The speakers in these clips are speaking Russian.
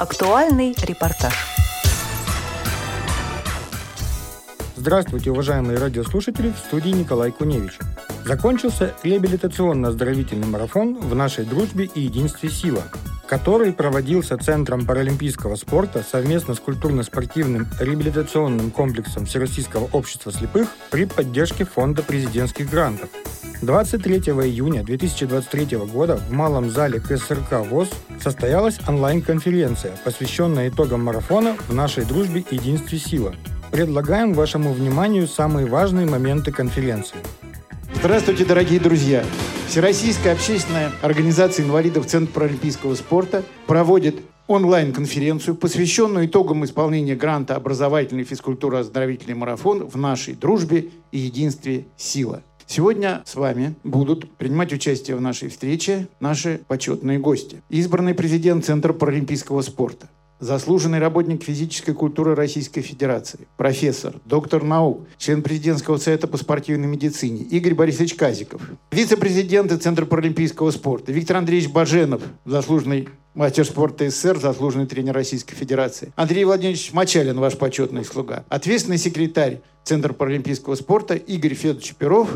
Актуальный репортаж. Здравствуйте, уважаемые радиослушатели, в студии Николай Куневич. Закончился реабилитационно-оздоровительный марафон в нашей дружбе и единстве сила, который проводился Центром паралимпийского спорта совместно с культурно-спортивным реабилитационным комплексом Всероссийского общества слепых при поддержке Фонда президентских грантов. 23 июня 2023 года в Малом зале КСРК ВОЗ состоялась онлайн-конференция, посвященная итогам марафона в нашей дружбе единстве сила. Предлагаем вашему вниманию самые важные моменты конференции. Здравствуйте, дорогие друзья! Всероссийская общественная организация инвалидов Центра паралимпийского спорта проводит онлайн-конференцию, посвященную итогам исполнения гранта «Образовательный физкультура-оздоровительный марафон» в нашей дружбе и единстве «Сила». Сегодня с вами будут принимать участие в нашей встрече наши почетные гости. Избранный президент Центра паралимпийского спорта, заслуженный работник физической культуры Российской Федерации, профессор, доктор наук, член президентского совета по спортивной медицине Игорь Борисович Казиков, вице-президент Центра паралимпийского спорта Виктор Андреевич Баженов, заслуженный мастер спорта СССР, заслуженный тренер Российской Федерации. Андрей Владимирович Мачалин, ваш почетный слуга. Ответственный секретарь Центра паралимпийского спорта Игорь Федорович Перов,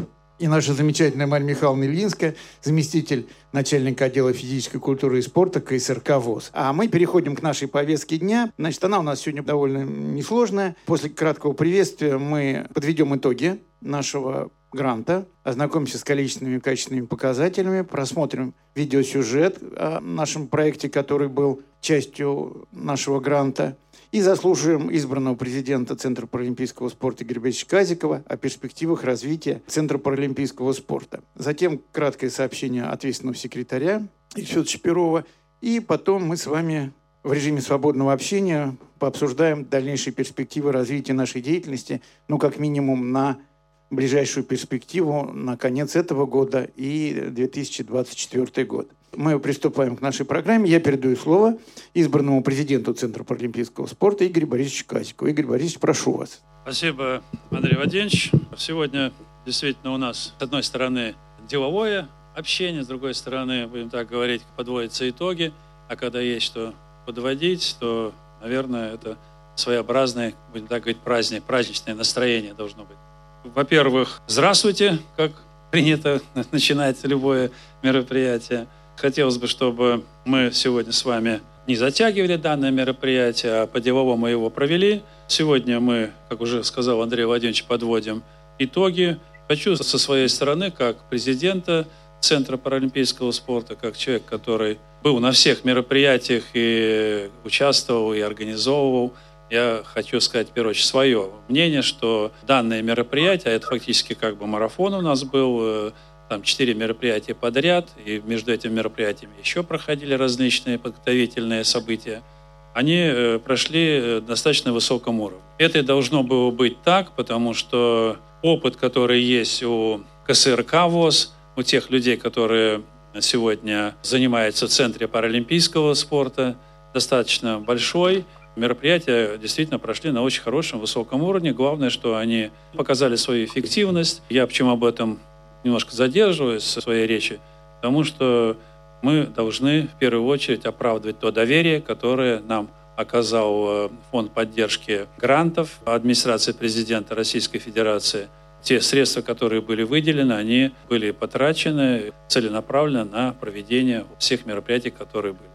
и наша замечательная Марья Михайловна Ильинская, заместитель начальника отдела физической культуры и спорта КСРК ВОЗ. А мы переходим к нашей повестке дня. Значит, она у нас сегодня довольно несложная. После краткого приветствия мы подведем итоги нашего гранта, ознакомимся с количественными и качественными показателями, просмотрим видеосюжет о нашем проекте, который был частью нашего гранта, и заслуживаем избранного президента Центра паралимпийского спорта Борисовича Казикова о перспективах развития Центра паралимпийского спорта. Затем краткое сообщение ответственного секретаря Ильфета Шапирова. И потом мы с вами в режиме свободного общения пообсуждаем дальнейшие перспективы развития нашей деятельности, ну, как минимум, на ближайшую перспективу на конец этого года и 2024 год. Мы приступаем к нашей программе. Я передаю слово избранному президенту Центра паралимпийского спорта Игорю Борисовичу Касику. Игорь Борисович, прошу вас. Спасибо, Андрей Владимирович. Сегодня действительно у нас, с одной стороны, деловое общение, с другой стороны, будем так говорить, подводятся итоги. А когда есть что подводить, то, наверное, это своеобразное, будем так говорить, праздник, праздничное настроение должно быть. Во-первых, здравствуйте, как принято начинать любое мероприятие. Хотелось бы, чтобы мы сегодня с вами не затягивали данное мероприятие, а по-деловому его провели. Сегодня мы, как уже сказал Андрей Владимирович, подводим итоги. Хочу со своей стороны, как президента Центра паралимпийского спорта, как человек, который был на всех мероприятиях и участвовал, и организовывал, я хочу сказать, в первую очередь, свое мнение, что данное мероприятие, а это фактически как бы марафон у нас был, э, там четыре мероприятия подряд, и между этими мероприятиями еще проходили различные подготовительные события, они э, прошли э, достаточно высоком уровне. Это должно было быть так, потому что опыт, который есть у КСРК ВОЗ, у тех людей, которые сегодня занимаются в Центре паралимпийского спорта, достаточно большой. Мероприятия действительно прошли на очень хорошем, высоком уровне. Главное, что они показали свою эффективность. Я почему об этом немножко задерживаюсь в своей речи, потому что мы должны в первую очередь оправдывать то доверие, которое нам оказал э, Фонд поддержки грантов администрации президента Российской Федерации. Те средства, которые были выделены, они были потрачены целенаправленно на проведение всех мероприятий, которые были.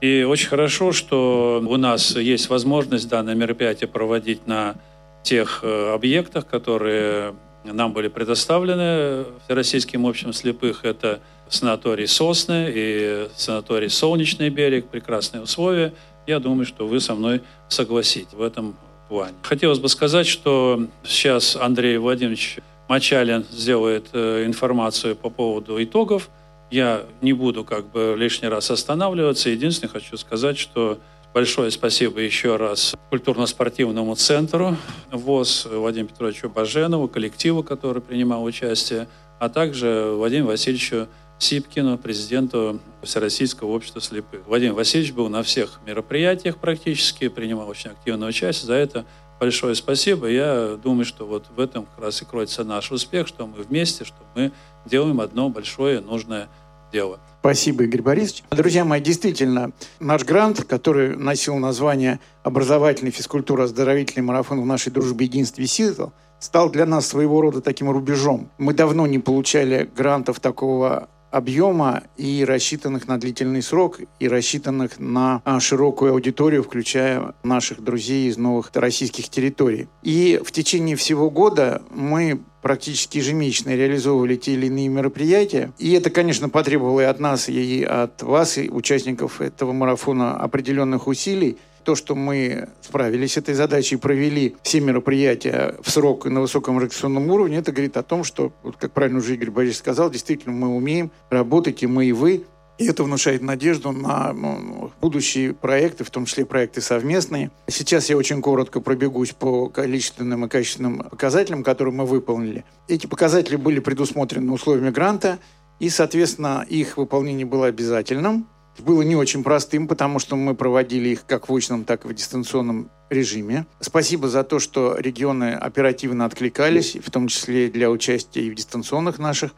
И очень хорошо, что у нас есть возможность данное мероприятие проводить на тех э, объектах, которые нам были предоставлены Всероссийским обществом слепых. Это санаторий «Сосны» и санаторий «Солнечный берег». Прекрасные условия. Я думаю, что вы со мной согласитесь в этом плане. Хотелось бы сказать, что сейчас Андрей Владимирович Мачалин сделает э, информацию по поводу итогов. Я не буду как бы лишний раз останавливаться. Единственное, хочу сказать, что Большое спасибо еще раз культурно-спортивному центру ВОЗ Владимиру Петровичу Баженову, коллективу, который принимал участие, а также Владимиру Васильевичу Сипкину, президенту Всероссийского общества слепых. Владимир Васильевич был на всех мероприятиях практически, принимал очень активное участие. За это большое спасибо. Я думаю, что вот в этом как раз и кроется наш успех, что мы вместе, что мы делаем одно большое нужное дело. Спасибо, Игорь Борисович. Друзья мои, действительно, наш грант, который носил название «Образовательный физкультура-оздоровительный марафон в нашей дружбе единстве сил», стал для нас своего рода таким рубежом. Мы давно не получали грантов такого объема и рассчитанных на длительный срок, и рассчитанных на а, широкую аудиторию, включая наших друзей из новых российских территорий. И в течение всего года мы практически ежемесячно реализовывали те или иные мероприятия. И это, конечно, потребовало и от нас, и от вас, и участников этого марафона определенных усилий то, что мы справились с этой задачей и провели все мероприятия в срок и на высоком организационном уровне, это говорит о том, что, вот как правильно уже Игорь Борисович сказал, действительно мы умеем работать, и мы, и вы, и это внушает надежду на ну, будущие проекты, в том числе проекты совместные. Сейчас я очень коротко пробегусь по количественным и качественным показателям, которые мы выполнили. Эти показатели были предусмотрены условиями гранта, и, соответственно, их выполнение было обязательным было не очень простым, потому что мы проводили их как в очном, так и в дистанционном режиме. Спасибо за то, что регионы оперативно откликались, в том числе для участия и в дистанционных наших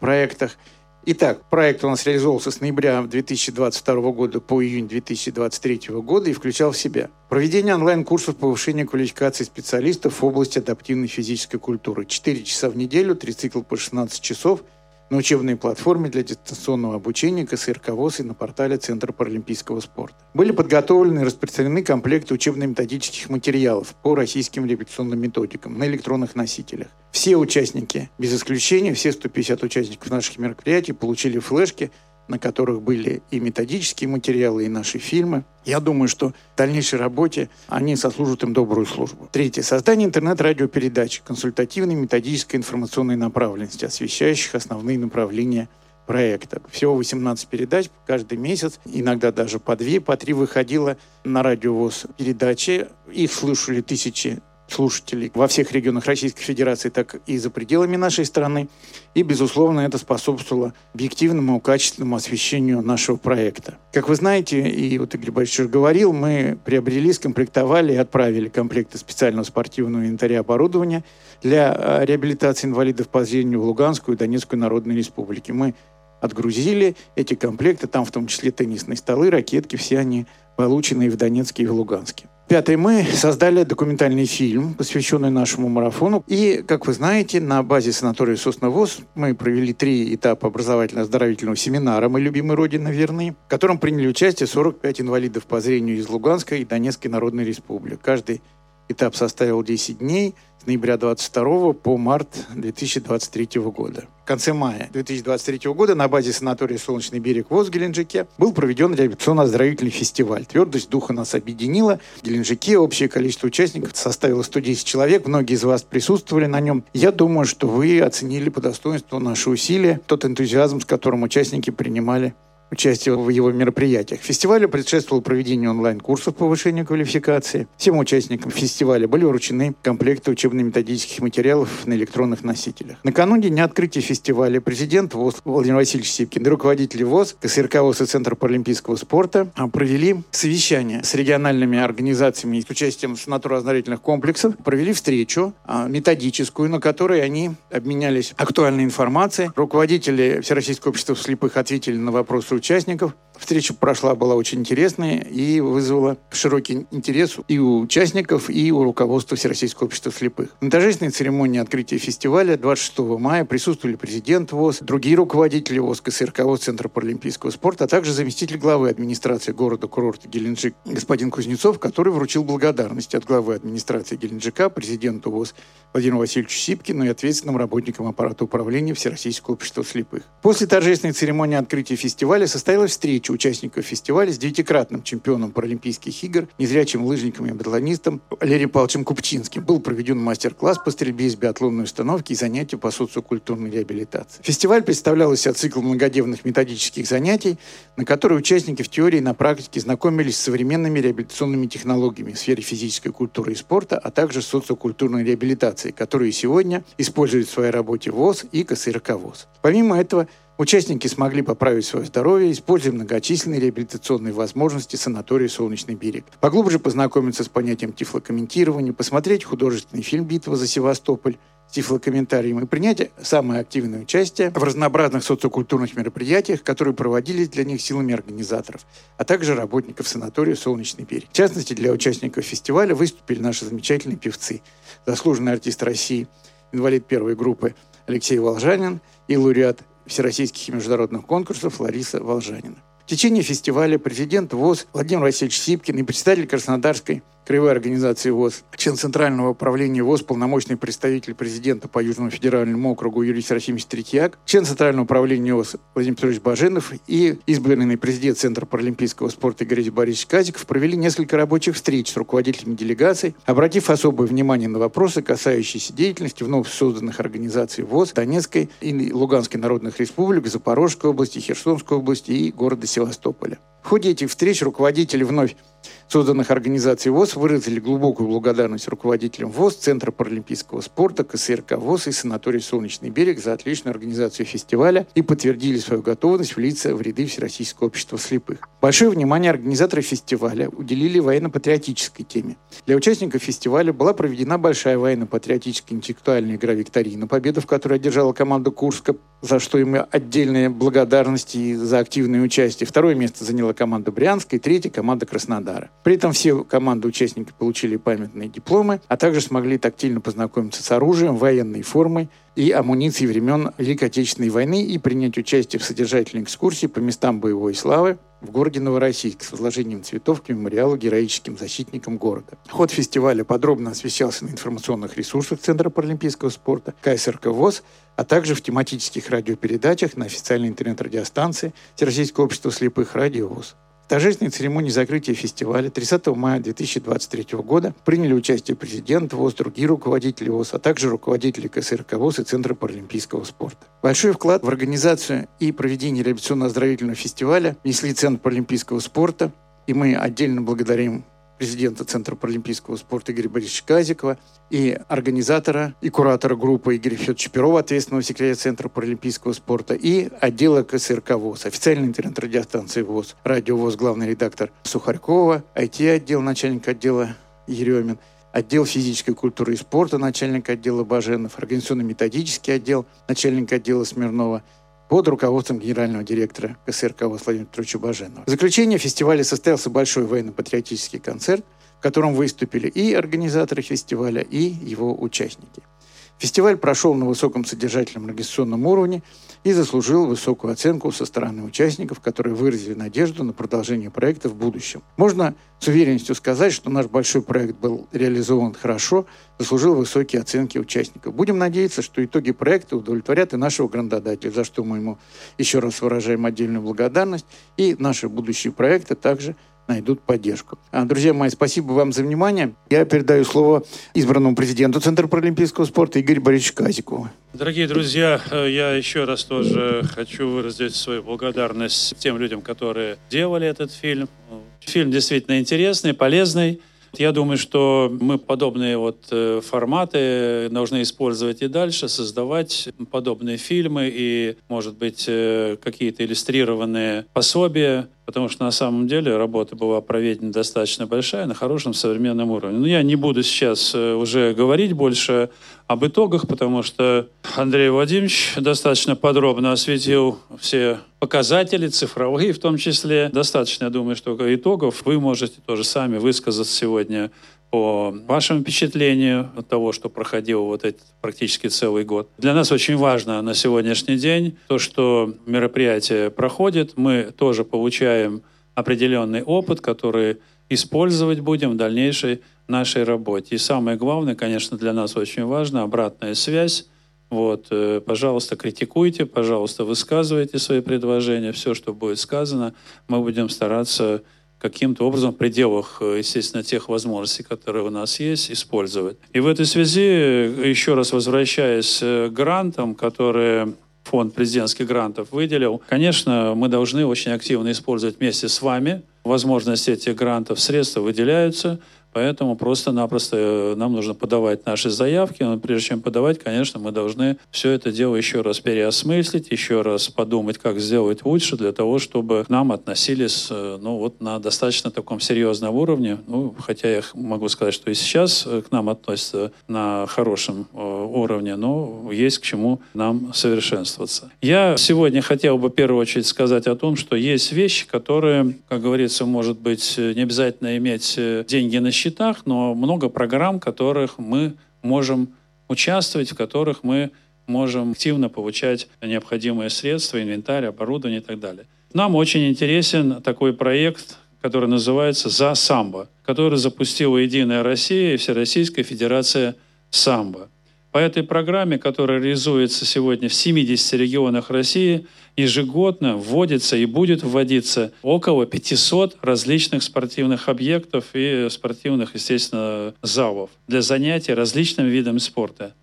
проектах. Итак, проект у нас реализовывался с ноября 2022 года по июнь 2023 года и включал в себя проведение онлайн-курсов повышения квалификации специалистов в области адаптивной физической культуры. 4 часа в неделю, 3 цикла по 16 часов – на учебной платформе для дистанционного обучения КСРК ВОЗ и на портале Центра паралимпийского спорта. Были подготовлены и распространены комплекты учебно-методических материалов по российским репетиционным методикам на электронных носителях. Все участники, без исключения, все 150 участников наших мероприятий получили флешки – на которых были и методические материалы, и наши фильмы. Я думаю, что в дальнейшей работе они сослужат им добрую службу. Третье. Создание интернет-радиопередач консультативной методической информационной направленности, освещающих основные направления проекта. Всего 18 передач каждый месяц, иногда даже по две, по три выходило на радиовоз передачи. Их слушали тысячи слушателей во всех регионах Российской Федерации, так и за пределами нашей страны. И, безусловно, это способствовало объективному, качественному освещению нашего проекта. Как вы знаете, и вот Игорь Борисович говорил, мы приобрели, скомплектовали и отправили комплекты специального спортивного инвентаря оборудования для э, реабилитации инвалидов по зрению в Луганскую и Донецкую Народные Республики. Мы отгрузили эти комплекты, там в том числе теннисные столы, ракетки, все они полученные в Донецке и в Луганске. Пятый, мы создали документальный фильм, посвященный нашему марафону. И, как вы знаете, на базе санатория Сосновоз мы провели три этапа образовательно-оздоровительного семинара «Мы любимы Родина верны», в котором приняли участие 45 инвалидов по зрению из Луганской и Донецкой Народной Республики. Каждый этап составил 10 дней – с ноября 22 по март 2023 года. В конце мая 2023 года на базе санатория «Солнечный берег» в Геленджике был проведен реабилитационно-оздоровительный фестиваль. Твердость духа нас объединила. В Геленджике общее количество участников составило 110 человек. Многие из вас присутствовали на нем. Я думаю, что вы оценили по достоинству наши усилия, тот энтузиазм, с которым участники принимали участие в его мероприятиях. Фестивалю предшествовало проведение онлайн-курсов повышения квалификации. Всем участникам фестиваля были вручены комплекты учебно-методических материалов на электронных носителях. Накануне дня открытия фестиваля президент ВОЗ Владимир Васильевич Сипкин и руководители ВОЗ, КСРК ВОЗ и Центр паралимпийского спорта провели совещание с региональными организациями с участием санаторно-оздоровительных комплексов, провели встречу а, методическую, на которой они обменялись актуальной информацией. Руководители Всероссийского общества слепых ответили на вопросы участников. Встреча прошла, была очень интересная и вызвала широкий интерес и у участников, и у руководства Всероссийского общества слепых. На торжественной церемонии открытия фестиваля 26 мая присутствовали президент ВОЗ, другие руководители ВОЗ, КСРК ВОЗ, Центра паралимпийского спорта, а также заместитель главы администрации города-курорта Геленджик господин Кузнецов, который вручил благодарность от главы администрации Геленджика, президенту ВОЗ Владимиру Васильевичу Сипкину и ответственным работникам аппарата управления Всероссийского общества слепых. После торжественной церемонии открытия фестиваля состоялась встреча участников фестиваля с девятикратным чемпионом Паралимпийских игр, незрячим лыжником и биатлонистом Валерием Павловичем Купчинским. Был проведен мастер-класс по стрельбе из биатлонной установки и занятия по социокультурной реабилитации. Фестиваль представлял из себя цикл многодневных методических занятий, на которые участники в теории и на практике знакомились с современными реабилитационными технологиями в сфере физической культуры и спорта, а также социокультурной реабилитации, которые сегодня используют в своей работе ВОЗ и КСРК ВОЗ. Помимо этого, Участники смогли поправить свое здоровье, используя многочисленные реабилитационные возможности санатория «Солнечный берег». Поглубже познакомиться с понятием тифлокомментирования, посмотреть художественный фильм «Битва за Севастополь», с тифлокомментарием и принять самое активное участие в разнообразных социокультурных мероприятиях, которые проводились для них силами организаторов, а также работников санатория «Солнечный берег». В частности, для участников фестиваля выступили наши замечательные певцы, заслуженный артист России, инвалид первой группы Алексей Волжанин и лауреат всероссийских и международных конкурсов Лариса Волжанина. В течение фестиваля президент ВОЗ Владимир Васильевич Сипкин и председатель Краснодарской краевой организации ВОЗ, член Центрального управления ВОЗ, полномочный представитель президента по Южному федеральному округу Юрий Серафимович Третьяк, член Центрального управления ВОЗ Владимир Петрович Баженов и избранный президент Центра паралимпийского спорта Игорь Борисович Казиков провели несколько рабочих встреч с руководителями делегаций, обратив особое внимание на вопросы, касающиеся деятельности вновь созданных организаций ВОЗ Донецкой и Луганской народных республик, Запорожской области, Херсонской области и города Севастополя. В ходе этих встреч руководители вновь созданных организаций ВОЗ выразили глубокую благодарность руководителям ВОЗ, Центра паралимпийского спорта, КСРК ВОЗ и санаторий «Солнечный берег» за отличную организацию фестиваля и подтвердили свою готовность влиться в ряды Всероссийского общества слепых. Большое внимание организаторы фестиваля уделили военно-патриотической теме. Для участников фестиваля была проведена большая военно-патриотическая интеллектуальная игра «Викторина», победу в которой одержала команда Курска, за что им отдельные благодарности за активное участие. Второе место заняла команда Брянска и третье – команда Краснодара. При этом все команды-участники получили памятные дипломы, а также смогли тактильно познакомиться с оружием, военной формой и амуницией времен Великой Отечественной войны и принять участие в содержательной экскурсии по местам боевой славы в городе Новороссийск с возложением цветов к мемориалу героическим защитникам города. Ход фестиваля подробно освещался на информационных ресурсах Центра паралимпийского спорта, КСРК ВОЗ, а также в тематических радиопередачах на официальной интернет-радиостанции Всероссийского общества слепых «Радио ВОЗ». Торжественной церемонии закрытия фестиваля 30 мая 2023 года приняли участие президент ВОЗ, другие руководители ВОЗ, а также руководители КСРК ВОЗ и Центра паралимпийского спорта. Большой вклад в организацию и проведение реабилитационно-оздоровительного фестиваля внесли Центр паралимпийского спорта, и мы отдельно благодарим президента Центра паралимпийского спорта Игоря Борисовича Казикова и организатора и куратора группы Игоря Федоровича Перова, ответственного секретаря Центра паралимпийского спорта, и отдела КСРК ВОЗ, официальной интернет-радиостанции ВОЗ, радио ВОЗ, главный редактор Сухарькова, IT-отдел, начальник отдела Еремин, отдел физической культуры и спорта, начальник отдела Баженов, организационно-методический отдел, начальник отдела Смирнова – под руководством генерального директора КСРК Владимира Петровича Баженова. В заключение фестиваля состоялся большой военно-патриотический концерт, в котором выступили и организаторы фестиваля, и его участники. Фестиваль прошел на высоком содержательном организационном уровне и заслужил высокую оценку со стороны участников, которые выразили надежду на продолжение проекта в будущем. Можно с уверенностью сказать, что наш большой проект был реализован хорошо, заслужил высокие оценки участников. Будем надеяться, что итоги проекта удовлетворят и нашего грандодателя, за что мы ему еще раз выражаем отдельную благодарность, и наши будущие проекты также – найдут поддержку. А, друзья мои, спасибо вам за внимание. Я передаю слово избранному президенту Центра паралимпийского спорта Игорю Борисовичу Казикову. Дорогие друзья, э, я еще раз тоже хочу выразить свою благодарность тем людям, которые делали этот фильм. Фильм действительно интересный, полезный. Я думаю, что мы подобные вот э, форматы должны использовать и дальше, создавать подобные фильмы и, может быть, э, какие-то иллюстрированные пособия потому что на самом деле работа была проведена достаточно большая, на хорошем современном уровне. Но я не буду сейчас э, уже говорить больше об итогах, потому что Андрей Владимирович достаточно подробно осветил все показатели, цифровые в том числе. Достаточно, я думаю, что итогов вы можете тоже сами высказать сегодня по вашему впечатлению от того, что проходил вот этот практически целый год. Для нас очень важно на сегодняшний день то, что мероприятие проходит. Мы тоже получаем определенный опыт, который использовать будем в дальнейшей нашей работе. И самое главное, конечно, для нас очень важно обратная связь. Вот, э, пожалуйста, критикуйте, пожалуйста, высказывайте свои предложения. Все, что будет сказано, мы будем стараться каким-то образом в пределах, э, естественно, тех возможностей, которые у нас есть, использовать. И в этой связи, э, еще раз возвращаясь к грантам, которые фонд президентских грантов выделил, конечно, мы должны очень активно использовать вместе с вами возможности этих грантов. Средства выделяются, Поэтому просто-напросто э, нам нужно подавать наши заявки. Но прежде чем подавать, конечно, мы должны все это дело еще раз переосмыслить, еще раз подумать, как сделать лучше для того, чтобы к нам относились э, ну, вот на достаточно таком серьезном уровне. Ну, хотя я могу сказать, что и сейчас э, к нам относятся на хорошем уровне, но есть к чему нам совершенствоваться. Я сегодня хотел бы в первую очередь сказать о том, что есть вещи, которые, как говорится, может быть, не обязательно иметь деньги на счетах, но много программ, в которых мы можем участвовать, в которых мы можем активно получать необходимые средства, инвентарь, оборудование и так далее. Нам очень интересен такой проект, который называется «За самбо», который запустила «Единая Россия» и Всероссийская Федерация самбо. По этой программе, которая реализуется сегодня в 70 регионах России, ежегодно вводится и будет вводиться около 500 различных спортивных объектов и спортивных, естественно, залов для занятий различным видом спорта.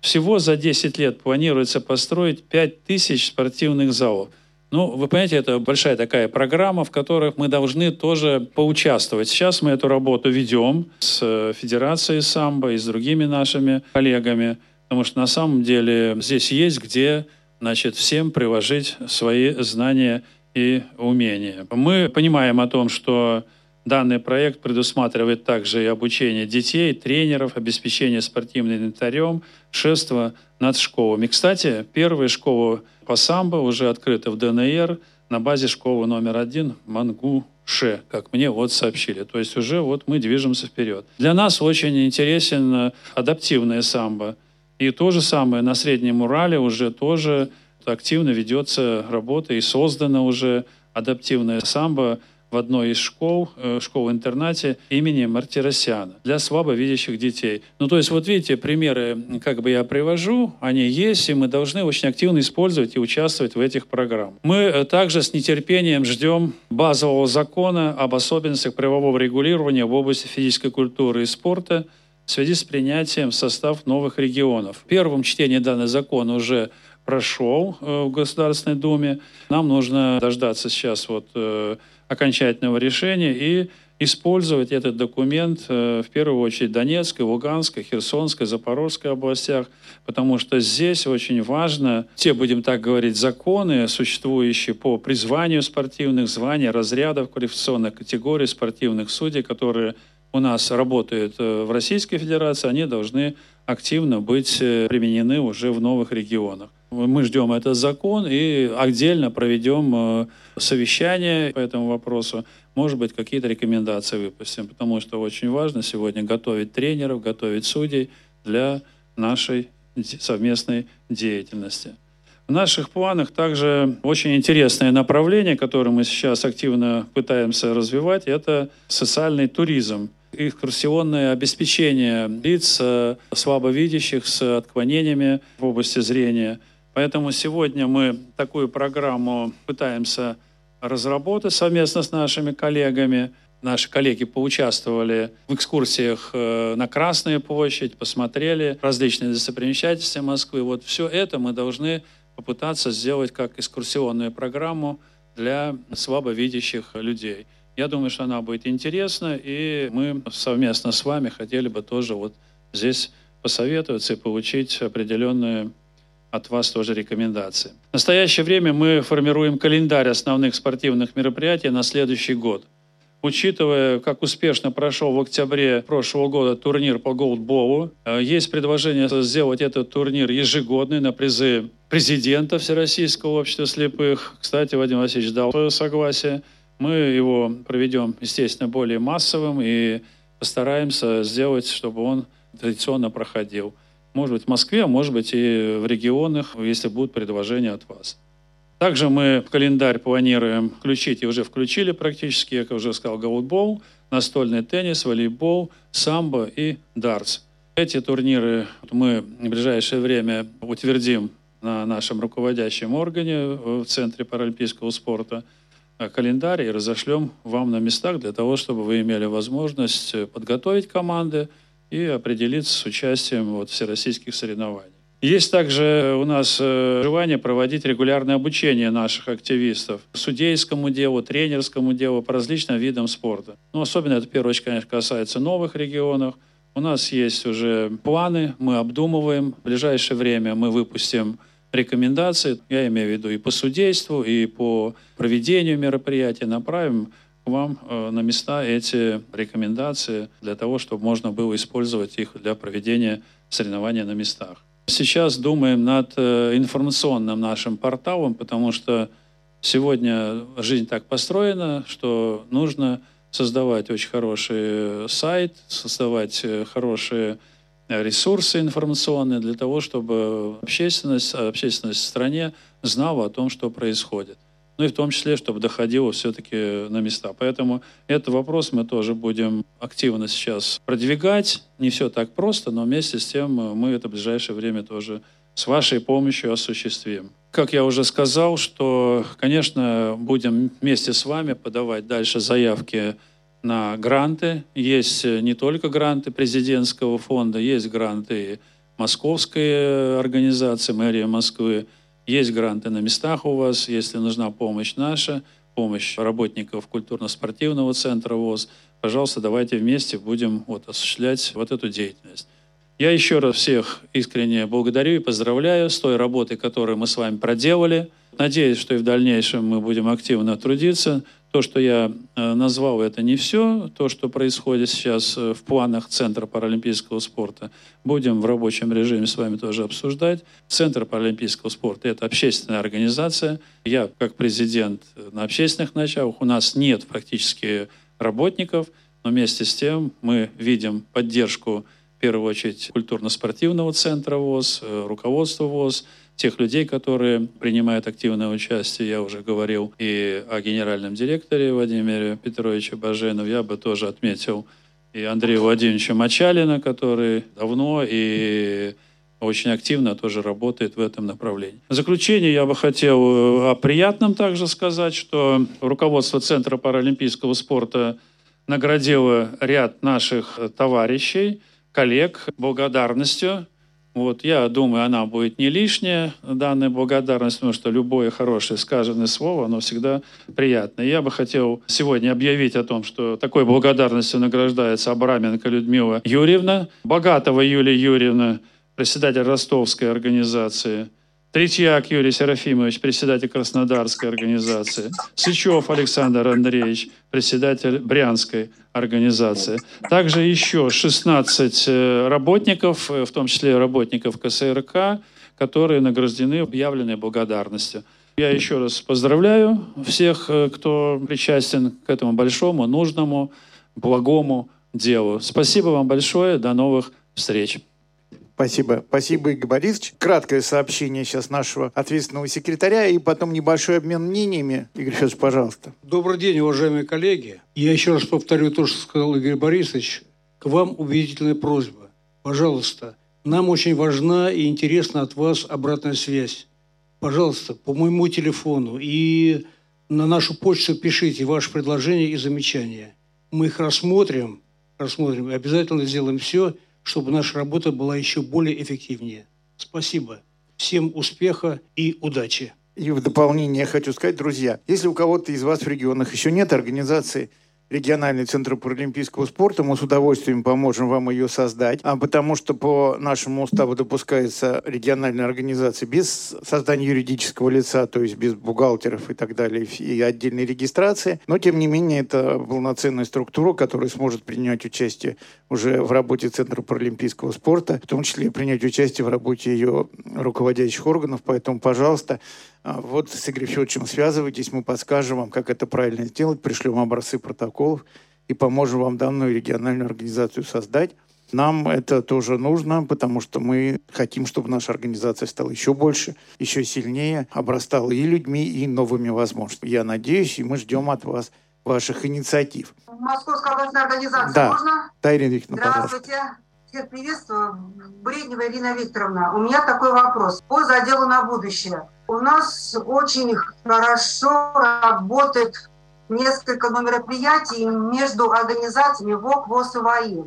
Всего за 10 лет планируется построить 5000 спортивных залов. Ну, вы понимаете, это большая такая программа, в которой мы должны тоже поучаствовать. Сейчас мы эту работу ведем с Федерацией самбо и с другими нашими коллегами, потому что на самом деле здесь есть где значит, всем приложить свои знания и умения. Мы понимаем о том, что данный проект предусматривает также и обучение детей, тренеров, обеспечение спортивным инвентарем, шество над школами. Кстати, первая школа по самбо уже открыта в ДНР на базе школы номер один Мангуше, как мне вот сообщили. То есть уже вот мы движемся вперед. Для нас очень интересен адаптивное самбо. И то же самое на Среднем Урале уже тоже активно ведется работа и создана уже адаптивная самбо в одной из школ, э, школ-интернате имени Мартиросяна для слабовидящих детей. Ну, то есть, вот видите, примеры, как бы я привожу, они есть, и мы должны очень активно использовать и участвовать в этих программах. Мы э, также с нетерпением ждем базового закона об особенностях правового регулирования в области физической культуры и спорта – в связи с принятием в состав новых регионов. В первом чтении данный закон уже прошел э, в Государственной Думе. Нам нужно дождаться сейчас вот окончательного решения и использовать этот документ э, в первую очередь Донецкой, Луганской, Херсонской, Запорожской областях, потому что здесь очень важно, те, будем так говорить, законы, существующие по призванию спортивных званий, разрядов квалификационных категорий спортивных судей, которые у нас работают э, в Российской Федерации, они должны активно быть э, применены уже в новых регионах. Мы ждем этот закон и отдельно проведем э, совещание по этому вопросу. Может быть, какие-то рекомендации выпустим, потому что очень важно сегодня готовить тренеров, готовить судей для нашей совместной деятельности. В наших планах также очень интересное направление, которое мы сейчас активно пытаемся развивать, это социальный туризм экскурсионное обеспечение лиц э, слабовидящих с отклонениями в области зрения. Поэтому сегодня мы такую программу пытаемся разработать совместно с нашими коллегами. Наши коллеги поучаствовали в экскурсиях э, на Красную площадь, посмотрели различные достопримечательности Москвы. Вот все это мы должны попытаться сделать как экскурсионную программу для слабовидящих людей. Я думаю, что она будет интересна, и мы совместно с вами хотели бы тоже вот здесь посоветоваться и получить определенные от вас тоже рекомендации. В настоящее время мы формируем календарь основных спортивных мероприятий на следующий год. Учитывая, как успешно прошел в октябре прошлого года турнир по голдболу, э, есть предложение сделать этот турнир ежегодный на призы президента Всероссийского общества слепых. Кстати, Вадим Васильевич дал согласие. Мы его проведем, естественно, более массовым и постараемся сделать, чтобы он традиционно проходил. Может быть, в Москве, а может быть и в регионах, если будут предложения от вас. Также мы в календарь планируем включить, и уже включили практически, я уже сказал, голдбол, настольный теннис, волейбол, самбо и дартс. Эти турниры мы в ближайшее время утвердим на нашем руководящем органе в Центре паралимпийского спорта – Э, календарь и разошлем вам на местах для того, чтобы вы имели возможность подготовить команды и определиться с участием вот, всероссийских соревнований. Есть также у нас э, желание проводить регулярное обучение наших активистов судейскому делу, тренерскому делу по различным видам спорта. Ну, особенно это, в первую очередь, конечно, касается новых регионов. У нас есть уже планы, мы обдумываем. В ближайшее время мы выпустим рекомендации, я имею в виду и по судейству, и по проведению мероприятий, направим вам э, на места эти рекомендации для того, чтобы можно было использовать их для проведения соревнований на местах. Сейчас думаем над э, информационным нашим порталом, потому что сегодня жизнь так построена, что нужно создавать очень хороший сайт, создавать э, хорошие ресурсы информационные для того, чтобы общественность, общественность в стране знала о том, что происходит ну и в том числе, чтобы доходило все-таки на места. Поэтому этот вопрос мы тоже будем активно сейчас продвигать. Не все так просто, но вместе с тем мы это в ближайшее время тоже с вашей помощью осуществим. Как я уже сказал, что, конечно, будем вместе с вами подавать дальше заявки на гранты. Есть не только гранты президентского фонда, есть гранты Московской организации, мэрии Москвы, есть гранты на местах у вас, если нужна помощь наша, помощь работников культурно-спортивного центра ВОЗ, пожалуйста, давайте вместе будем вот, осуществлять вот эту деятельность. Я еще раз всех искренне благодарю и поздравляю с той работой, которую мы с вами проделали. Надеюсь, что и в дальнейшем мы будем активно трудиться то, что я э, назвал, это не все. То, что происходит сейчас э, в планах Центра паралимпийского спорта, будем в рабочем режиме с вами тоже обсуждать. Центр паралимпийского спорта – это общественная организация. Я, как президент на общественных началах, у нас нет практически работников, но вместе с тем мы видим поддержку, в первую очередь, культурно-спортивного центра ВОЗ, э, руководства ВОЗ – тех людей, которые принимают активное участие. Я уже говорил и о генеральном директоре Владимире Петровиче Баженов. Я бы тоже отметил и Андрея Владимировича Мачалина, который давно и очень активно тоже работает в этом направлении. В заключение я бы хотел э, о приятном также сказать, что руководство Центра паралимпийского спорта наградило ряд наших товарищей, коллег благодарностью вот, я думаю, она будет не лишняя, данная благодарность, потому что любое хорошее сказанное слово, оно всегда приятно. Я бы хотел сегодня объявить о том, что такой благодарностью награждается Абраменко Людмила Юрьевна, Богатова Юлия Юрьевна, председатель Ростовской организации – Третьяк Юрий Серафимович, председатель Краснодарской организации. Сычев Александр Андреевич, председатель Брянской организации. Также еще 16 э, работников, э, в том числе работников КСРК, которые награждены объявленной благодарностью. Я еще раз поздравляю всех, э, кто причастен к этому большому, нужному, благому делу. Спасибо вам большое. До новых встреч. Спасибо. Спасибо, Игорь Борисович. Краткое сообщение сейчас нашего ответственного секретаря и потом небольшой обмен мнениями. Игорь Федорович, пожалуйста. Добрый день, уважаемые коллеги. Я еще раз повторю то, что сказал Игорь Борисович. К вам убедительная просьба. Пожалуйста, нам очень важна и интересна от вас обратная связь. Пожалуйста, по моему телефону и на нашу почту пишите ваши предложения и замечания. Мы их рассмотрим, рассмотрим и обязательно сделаем все, чтобы наша работа была еще более эффективнее. Спасибо. Всем успеха и удачи. И в дополнение я хочу сказать, друзья, если у кого-то из вас в регионах еще нет организации региональный центр паралимпийского спорта. Мы с удовольствием поможем вам ее создать, а потому что по нашему уставу допускается региональная организация без создания юридического лица, то есть без бухгалтеров и так далее, и отдельной регистрации. Но, тем не менее, это полноценная структура, которая сможет принять участие уже в работе Центра паралимпийского спорта, в том числе принять участие в работе ее руководящих органов. Поэтому, пожалуйста, а, вот с Игорем Федоровичем связывайтесь, мы подскажем вам, как это правильно сделать, пришлем образцы протоколов и поможем вам данную региональную организацию создать. Нам это тоже нужно, потому что мы хотим, чтобы наша организация стала еще больше, еще сильнее, обрастала и людьми, и новыми возможностями. Я надеюсь, и мы ждем от вас ваших инициатив. Московская областная организация, да. можно? Да, Ирина Викторовна, Здравствуйте. Всех приветствую. Бреднева Ирина Викторовна. У меня такой вопрос по заделу на будущее. У нас очень хорошо работает несколько мероприятий между организациями ВОК, ВОЗ и ВАИ.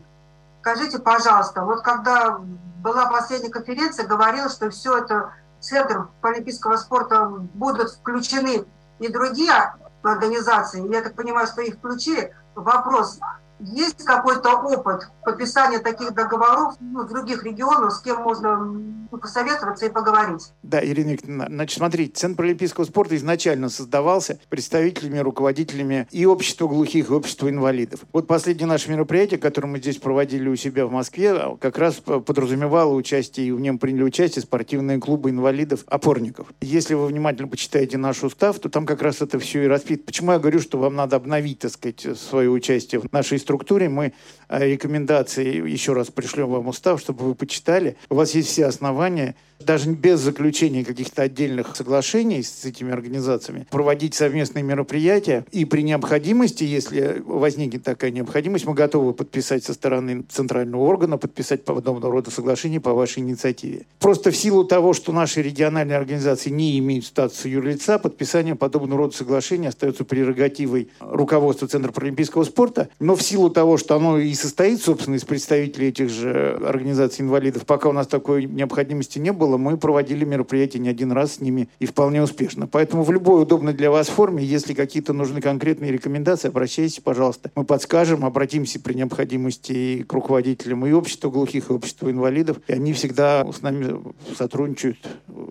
Скажите, пожалуйста, вот когда была последняя конференция, говорил, что все это Центр олимпийского спорта будут включены и другие организации. Я так понимаю, что их включили. Вопрос, есть какой-то опыт подписания таких договоров ну, в других регионах, с кем можно ну, посоветоваться и поговорить? Да, Ирина Викторовна, значит, смотрите, Центр олимпийского спорта изначально создавался представителями, руководителями и общества глухих, и общества инвалидов. Вот последнее наше мероприятие, которое мы здесь проводили у себя в Москве, как раз подразумевало участие, и в нем приняли участие спортивные клубы инвалидов-опорников. Если вы внимательно почитаете наш устав, то там как раз это все и распит. Почему я говорю, что вам надо обновить, так сказать, свое участие в нашей структуре. Мы э, рекомендации еще раз пришлем вам устав, чтобы вы почитали. У вас есть все основания даже без заключения каких-то отдельных соглашений с этими организациями, проводить совместные мероприятия. И при необходимости, если возникнет такая необходимость, мы готовы подписать со стороны центрального органа, подписать подобного рода соглашения по вашей инициативе. Просто в силу того, что наши региональные организации не имеют статуса юрлица, подписание подобного рода соглашений остается прерогативой руководства Центра паралимпийского спорта. Но в силу того, что оно и состоит, собственно, из представителей этих же организаций инвалидов, пока у нас такой необходимости не было, мы проводили мероприятия не один раз с ними и вполне успешно. Поэтому в любой удобной для вас форме, если какие-то нужны конкретные рекомендации, обращайтесь, пожалуйста. Мы подскажем, обратимся при необходимости и к руководителям и общества глухих, и общества инвалидов. И они всегда с нами сотрудничают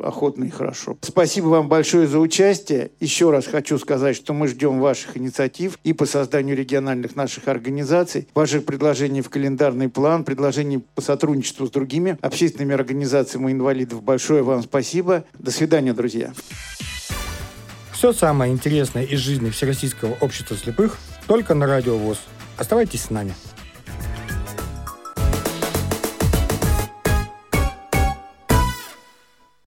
охотно и хорошо. Спасибо вам большое за участие. Еще раз хочу сказать, что мы ждем ваших инициатив и по созданию региональных наших организаций, ваших предложений в календарный план, предложений по сотрудничеству с другими общественными организациями инвалидов. Большое вам спасибо. До свидания, друзья. Все самое интересное из жизни Всероссийского общества слепых только на Радио ВОЗ. Оставайтесь с нами.